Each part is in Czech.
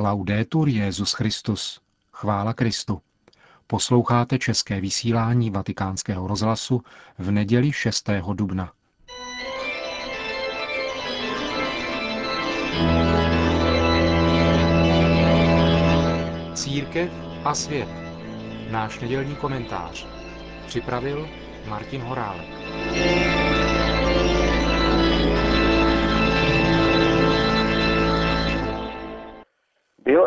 Laudetur Jezus Christus. Chvála Kristu. Posloucháte české vysílání Vatikánského rozhlasu v neděli 6. dubna. Církev a svět. Náš nedělní komentář. Připravil Martin Horálek.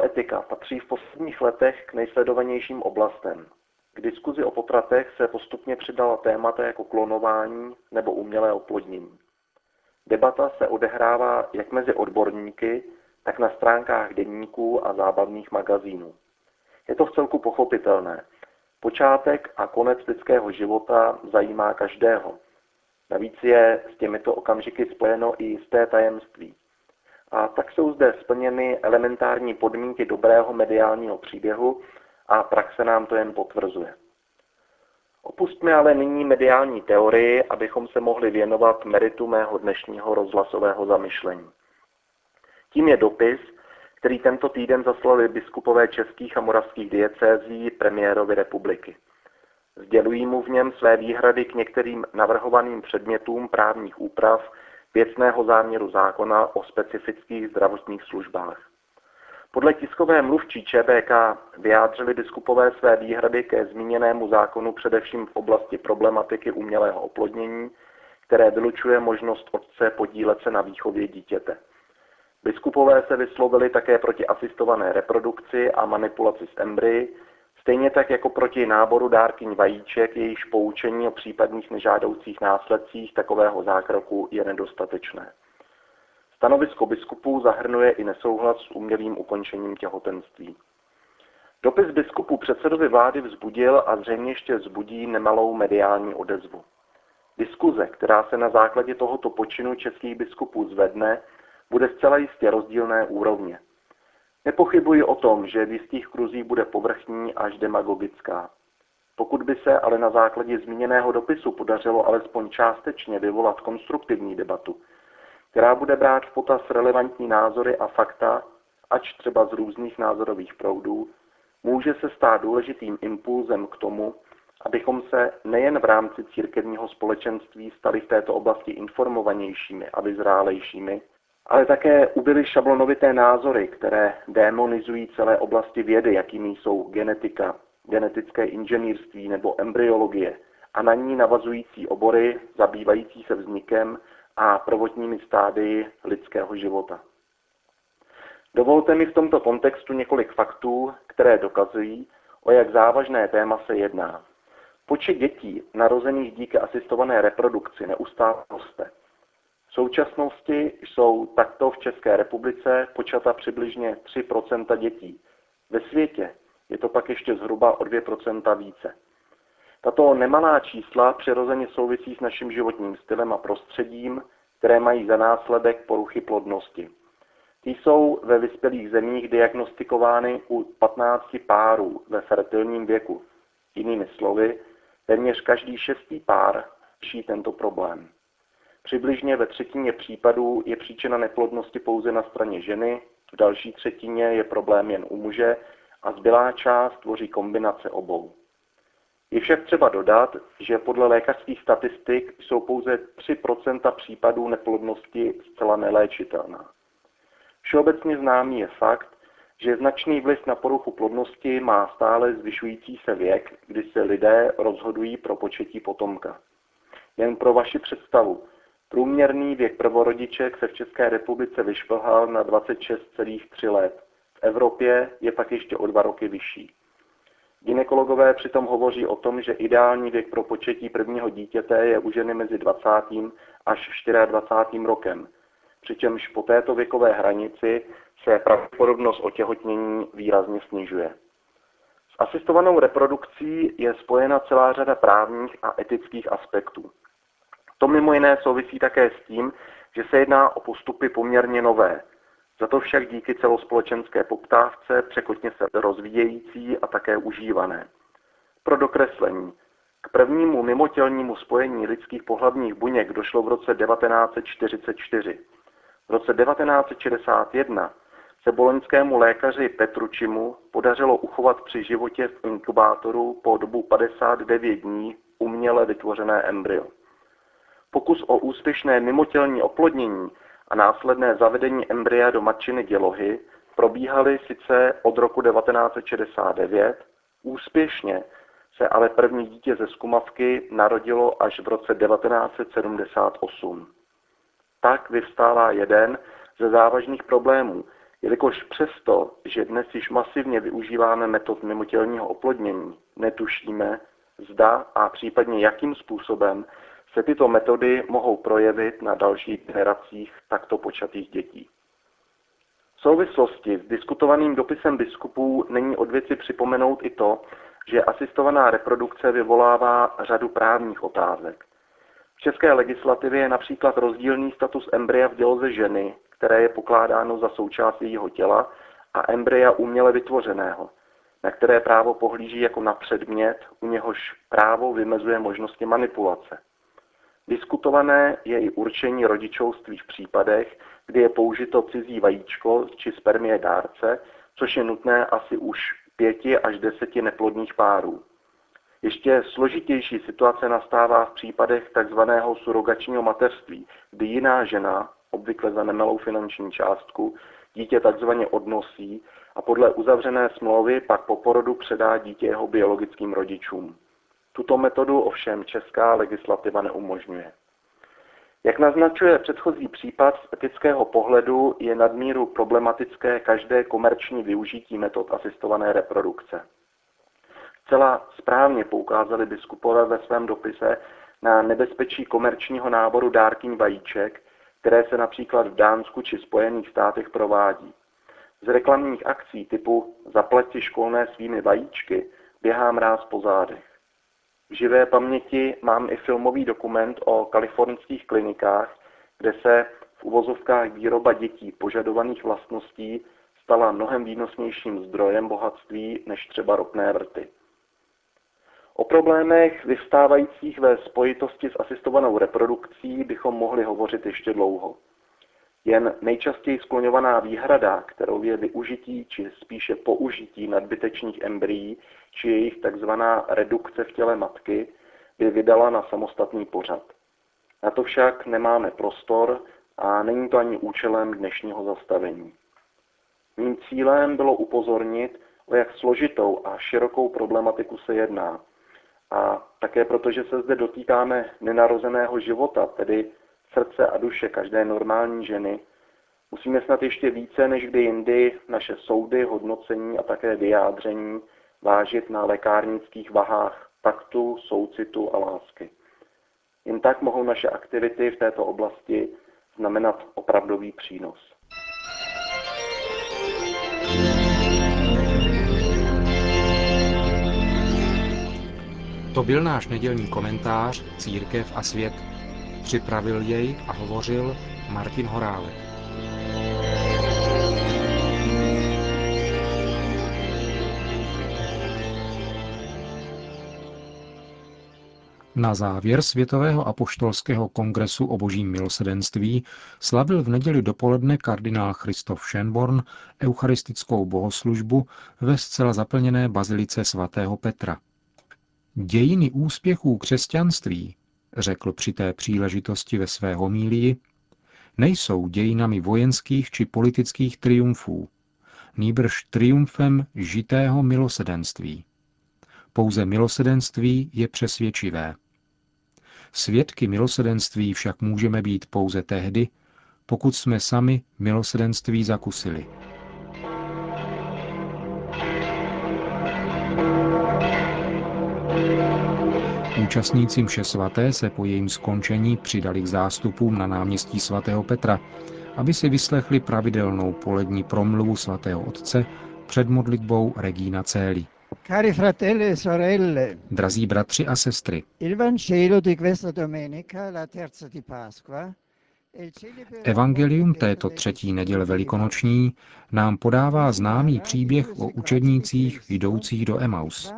Bioetika patří v posledních letech k nejsledovanějším oblastem. K diskuzi o potratech se postupně přidala témata jako klonování nebo umělé oplodnění. Debata se odehrává jak mezi odborníky, tak na stránkách denníků a zábavných magazínů. Je to v celku pochopitelné. Počátek a konec lidského života zajímá každého. Navíc je s těmito okamžiky spojeno i jisté tajemství. A tak jsou zde splněny elementární podmínky dobrého mediálního příběhu a praxe nám to jen potvrzuje. Opustme ale nyní mediální teorii, abychom se mohli věnovat meritu mého dnešního rozhlasového zamyšlení. Tím je dopis, který tento týden zaslali biskupové českých a moravských diecézí premiérovi republiky. Sdělují mu v něm své výhrady k některým navrhovaným předmětům právních úprav věcného záměru zákona o specifických zdravotních službách. Podle tiskové mluvčí ČBK vyjádřili biskupové své výhrady ke zmíněnému zákonu především v oblasti problematiky umělého oplodnění, které vylučuje možnost otce podílet se na výchově dítěte. Biskupové se vyslovili také proti asistované reprodukci a manipulaci s embryi, stejně tak jako proti náboru dárkyň vajíček, jejichž poučení o případných nežádoucích následcích takového zákroku je nedostatečné. Stanovisko biskupů zahrnuje i nesouhlas s umělým ukončením těhotenství. Dopis biskupu předsedovi vlády vzbudil a zřejmě ještě vzbudí nemalou mediální odezvu. Diskuze, která se na základě tohoto počinu českých biskupů zvedne, bude zcela jistě rozdílné úrovně. Nepochybuji o tom, že v jistých kruzích bude povrchní až demagogická. Pokud by se ale na základě zmíněného dopisu podařilo alespoň částečně vyvolat konstruktivní debatu, která bude brát v potaz relevantní názory a fakta, ač třeba z různých názorových proudů, může se stát důležitým impulzem k tomu, abychom se nejen v rámci církevního společenství stali v této oblasti informovanějšími a vyzrálejšími, ale také ubyly šablonovité názory, které demonizují celé oblasti vědy, jakými jsou genetika, genetické inženýrství nebo embryologie a na ní navazující obory zabývající se vznikem a prvotními stádii lidského života. Dovolte mi v tomto kontextu několik faktů, které dokazují, o jak závažné téma se jedná. Počet dětí narozených díky asistované reprodukci neustále roste. Současnosti jsou takto v České republice počata přibližně 3% dětí. Ve světě je to pak ještě zhruba o 2% více. Tato nemalá čísla přirozeně souvisí s naším životním stylem a prostředím, které mají za následek poruchy plodnosti. Ty jsou ve vyspělých zemích diagnostikovány u 15 párů ve fertilním věku. Jinými slovy, téměř každý šestý pár řeší tento problém. Přibližně ve třetině případů je příčina neplodnosti pouze na straně ženy, v další třetině je problém jen u muže a zbylá část tvoří kombinace obou. Je však třeba dodat, že podle lékařských statistik jsou pouze 3% případů neplodnosti zcela neléčitelná. Všeobecně známý je fakt, že značný vliv na poruchu plodnosti má stále zvyšující se věk, kdy se lidé rozhodují pro početí potomka. Jen pro vaši představu, Průměrný věk prvorodiček se v České republice vyšplhal na 26,3 let. V Evropě je pak ještě o dva roky vyšší. Ginekologové přitom hovoří o tom, že ideální věk pro početí prvního dítěte je u ženy mezi 20. až 24. rokem, přičemž po této věkové hranici se pravděpodobnost otěhotnění výrazně snižuje. S asistovanou reprodukcí je spojena celá řada právních a etických aspektů. To mimo jiné souvisí také s tím, že se jedná o postupy poměrně nové, za to však díky celospolečenské poptávce překotně se rozvíjející a také užívané. Pro dokreslení. K prvnímu mimotělnímu spojení lidských pohlavních buněk došlo v roce 1944. V roce 1961 se boloňskému lékaři Petručimu podařilo uchovat při životě v inkubátoru po dobu 59 dní uměle vytvořené embryo. Pokus o úspěšné mimotělní oplodnění a následné zavedení embrya do matčiny dělohy probíhaly sice od roku 1969, úspěšně se ale první dítě ze skumavky narodilo až v roce 1978. Tak vyvstává jeden ze závažných problémů, jelikož přesto, že dnes již masivně využíváme metod mimotělního oplodnění, netušíme, zda a případně jakým způsobem se tyto metody mohou projevit na dalších generacích takto počatých dětí. V souvislosti s diskutovaným dopisem biskupů není od věci připomenout i to, že asistovaná reprodukce vyvolává řadu právních otázek. V české legislativě je například rozdílný status embrya v děloze ženy, které je pokládáno za součást jejího těla, a embrya uměle vytvořeného, na které právo pohlíží jako na předmět, u něhož právo vymezuje možnosti manipulace. Diskutované je i určení rodičovství v případech, kdy je použito cizí vajíčko či spermie dárce, což je nutné asi už pěti až deseti neplodných párů. Ještě složitější situace nastává v případech tzv. surogačního mateřství, kdy jiná žena, obvykle za nemalou finanční částku, dítě takzvaně odnosí a podle uzavřené smlouvy pak po porodu předá dítě jeho biologickým rodičům. Tuto metodu ovšem česká legislativa neumožňuje. Jak naznačuje předchozí případ, z etického pohledu je nadmíru problematické každé komerční využití metod asistované reprodukce. Celá správně poukázali biskupové ve svém dopise na nebezpečí komerčního náboru dárkyň vajíček, které se například v Dánsku či Spojených státech provádí. Z reklamních akcí typu zaplati školné svými vajíčky běhá mráz po zádech. Živé paměti mám i filmový dokument o kalifornských klinikách, kde se v uvozovkách výroba dětí požadovaných vlastností stala mnohem výnosnějším zdrojem bohatství než třeba ropné vrty. O problémech vyvstávajících ve spojitosti s asistovanou reprodukcí bychom mohli hovořit ještě dlouho. Jen nejčastěji skloňovaná výhrada, kterou je využití či spíše použití nadbytečných embryí či jejich takzvaná redukce v těle matky, by vydala na samostatný pořad. Na to však nemáme prostor a není to ani účelem dnešního zastavení. Mým cílem bylo upozornit, o jak složitou a širokou problematiku se jedná. A také proto, že se zde dotýkáme nenarozeného života, tedy srdce a duše každé normální ženy, musíme snad ještě více než kdy jindy naše soudy, hodnocení a také vyjádření vážit na lékárnických vahách taktu, soucitu a lásky. Jen tak mohou naše aktivity v této oblasti znamenat opravdový přínos. To byl náš nedělní komentář Církev a svět Připravil jej a hovořil Martin Horálek. Na závěr Světového apoštolského kongresu o božím milosedenství slavil v neděli dopoledne kardinál Christoph Schönborn eucharistickou bohoslužbu ve zcela zaplněné bazilice svatého Petra. Dějiny úspěchů křesťanství řekl při té příležitosti ve své homílii, nejsou dějinami vojenských či politických triumfů, nýbrž triumfem žitého milosedenství. Pouze milosedenství je přesvědčivé. Svědky milosedenství však můžeme být pouze tehdy, pokud jsme sami milosedenství zakusili. Účastníci mše svaté se po jejím skončení přidali k zástupům na náměstí svatého Petra, aby si vyslechli pravidelnou polední promluvu svatého otce před modlitbou Regina Céli. Cari fratelli e sorelle, Drazí bratři a sestry, il Vangelo di questa domenica, la terza di Pasqua, Evangelium této třetí neděle velikonoční nám podává známý příběh o učednících jdoucích do Emaus.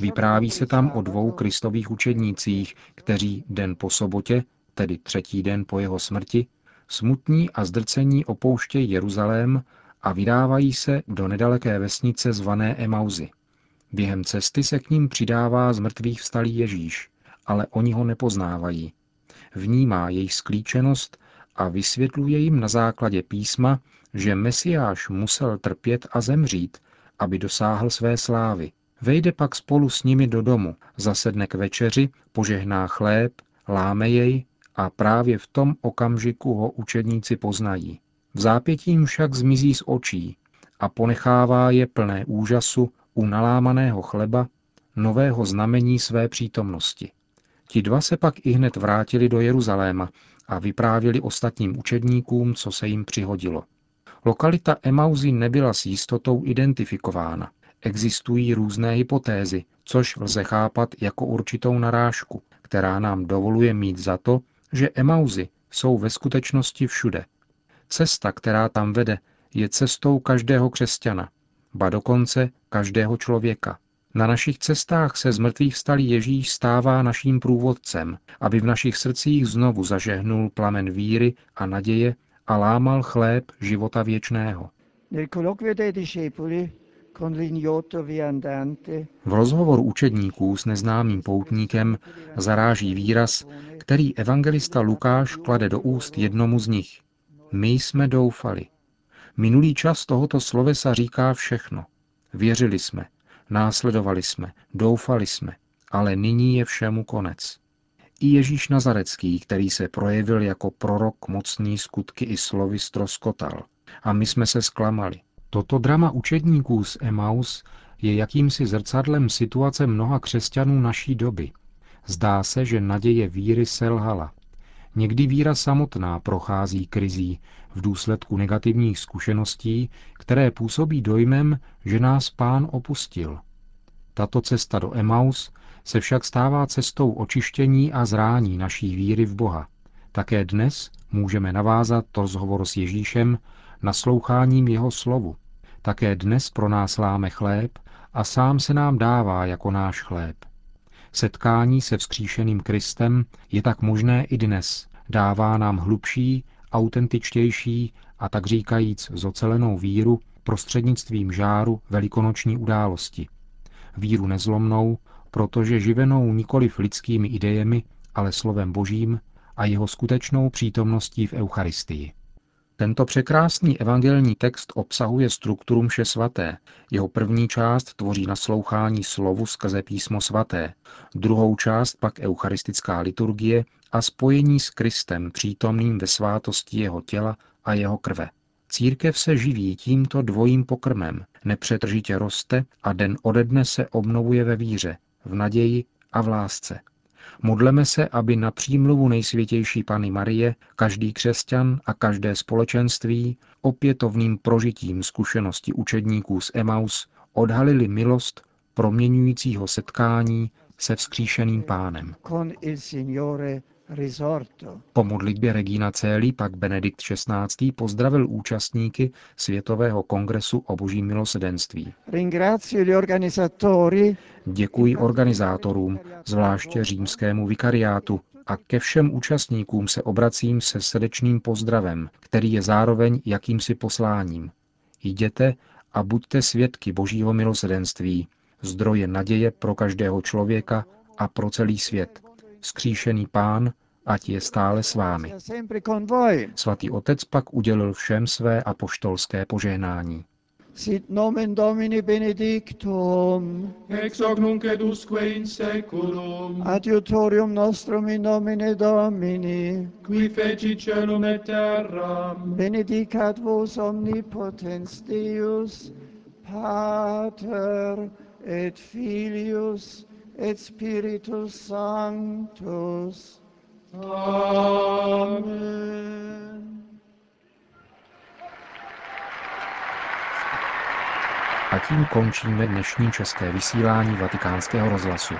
Vypráví se tam o dvou kristových učednících, kteří den po sobotě, tedy třetí den po jeho smrti, smutní a zdrcení opouštějí Jeruzalém a vydávají se do nedaleké vesnice zvané Emauzy. Během cesty se k ním přidává z mrtvých vstalý Ježíš, ale oni ho nepoznávají. Vnímá jejich sklíčenost a vysvětluje jim na základě písma, že Mesiáš musel trpět a zemřít, aby dosáhl své slávy. Vejde pak spolu s nimi do domu, zasedne k večeři, požehná chléb, láme jej a právě v tom okamžiku ho učedníci poznají. V zápětím však zmizí z očí a ponechává je plné úžasu u nalámaného chleba, nového znamení své přítomnosti. Ti dva se pak i hned vrátili do Jeruzaléma a vyprávěli ostatním učedníkům, co se jim přihodilo. Lokalita Emauzy nebyla s jistotou identifikována. Existují různé hypotézy, což lze chápat jako určitou narážku, která nám dovoluje mít za to, že Emauzy jsou ve skutečnosti všude. Cesta, která tam vede, je cestou každého křesťana, ba dokonce každého člověka. Na našich cestách se z mrtvých vstalý Ježíš stává naším průvodcem, aby v našich srdcích znovu zažehnul plamen víry a naděje a lámal chléb života věčného. V rozhovoru učedníků s neznámým poutníkem zaráží výraz, který evangelista Lukáš klade do úst jednomu z nich. My jsme doufali. Minulý čas tohoto slovesa říká všechno. Věřili jsme, následovali jsme, doufali jsme, ale nyní je všemu konec. I Ježíš Nazarecký, který se projevil jako prorok mocný skutky i slovy stroskotal. A my jsme se zklamali. Toto drama učedníků z Emaus je jakýmsi zrcadlem situace mnoha křesťanů naší doby. Zdá se, že naděje víry selhala. Někdy víra samotná prochází krizí v důsledku negativních zkušeností, které působí dojmem, že nás pán opustil. Tato cesta do Emaus se však stává cestou očištění a zrání naší víry v Boha. Také dnes můžeme navázat rozhovor s Ježíšem nasloucháním jeho slovu. Také dnes pro nás láme chléb a sám se nám dává jako náš chléb. Setkání se vzkříšeným Kristem je tak možné i dnes. Dává nám hlubší, autentičtější a tak říkajíc zocelenou víru prostřednictvím žáru velikonoční události. Víru nezlomnou, protože živenou nikoliv lidskými idejemi, ale slovem božím a jeho skutečnou přítomností v Eucharistii. Tento překrásný evangelní text obsahuje strukturu mše svaté. Jeho první část tvoří naslouchání slovu skrze písmo svaté, druhou část pak eucharistická liturgie a spojení s Kristem přítomným ve svátosti jeho těla a jeho krve. Církev se živí tímto dvojím pokrmem, nepřetržitě roste a den ode dne se obnovuje ve víře, v naději a v lásce. Modleme se, aby na přímluvu nejsvětější Pany Marie každý křesťan a každé společenství opětovným prožitím zkušenosti učedníků z Emaus odhalili milost proměňujícího setkání se vzkříšeným pánem. Po modlitbě Regina Céli pak Benedikt XVI. pozdravil účastníky Světového kongresu o božím milosedenství. Děkuji organizátorům, zvláště římskému vikariátu, a ke všem účastníkům se obracím se srdečným pozdravem, který je zároveň jakýmsi posláním. Jděte a buďte svědky božího milosedenství, zdroje naděje pro každého člověka a pro celý svět, skříšený pán, ať je stále s vámi. Svatý otec pak udělil všem své apoštolské požehnání. Sit nomen Domini benedictum, ex hoc nunc et usque in seculum, adiutorium nostrum in nomine Domini, qui feci celum et terram, benedicat vos omnipotens Deus, Pater et Filius et Spiritus Sanctus. Amen. A tím končíme dnešní české vysílání vatikánského rozhlasu.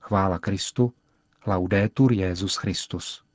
Chvála Kristu, laudetur Jezus Christus.